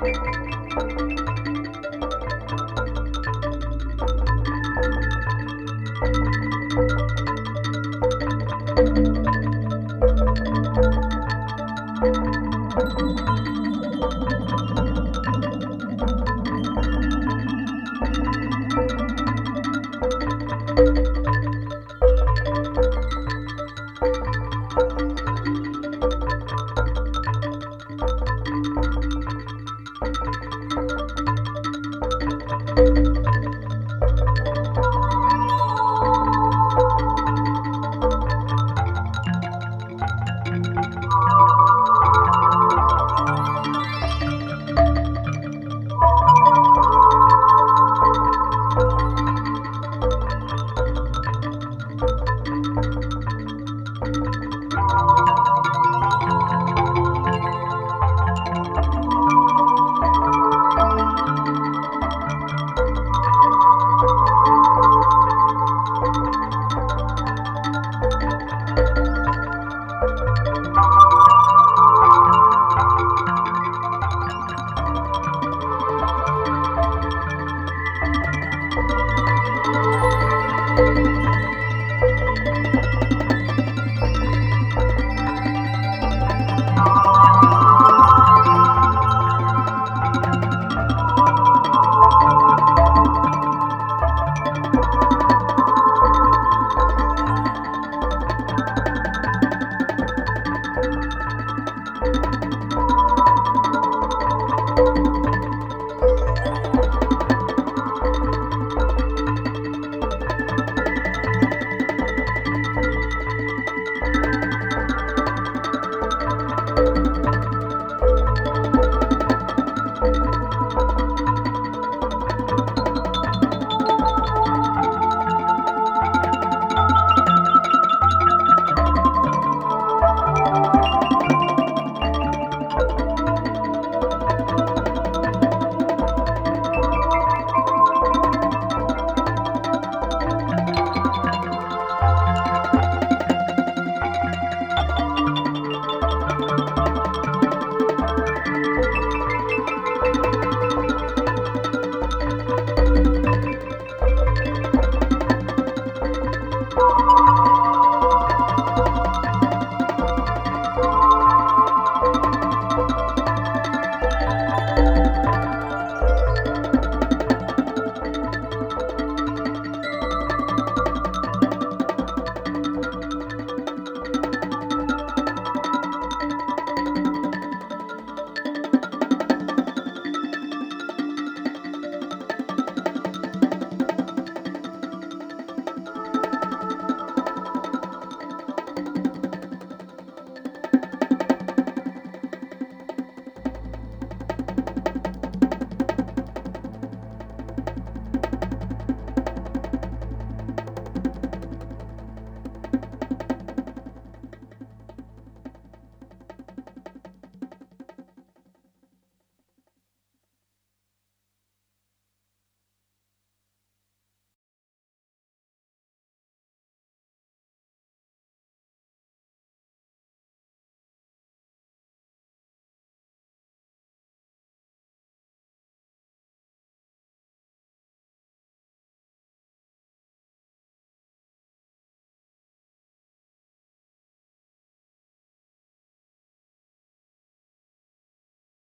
Música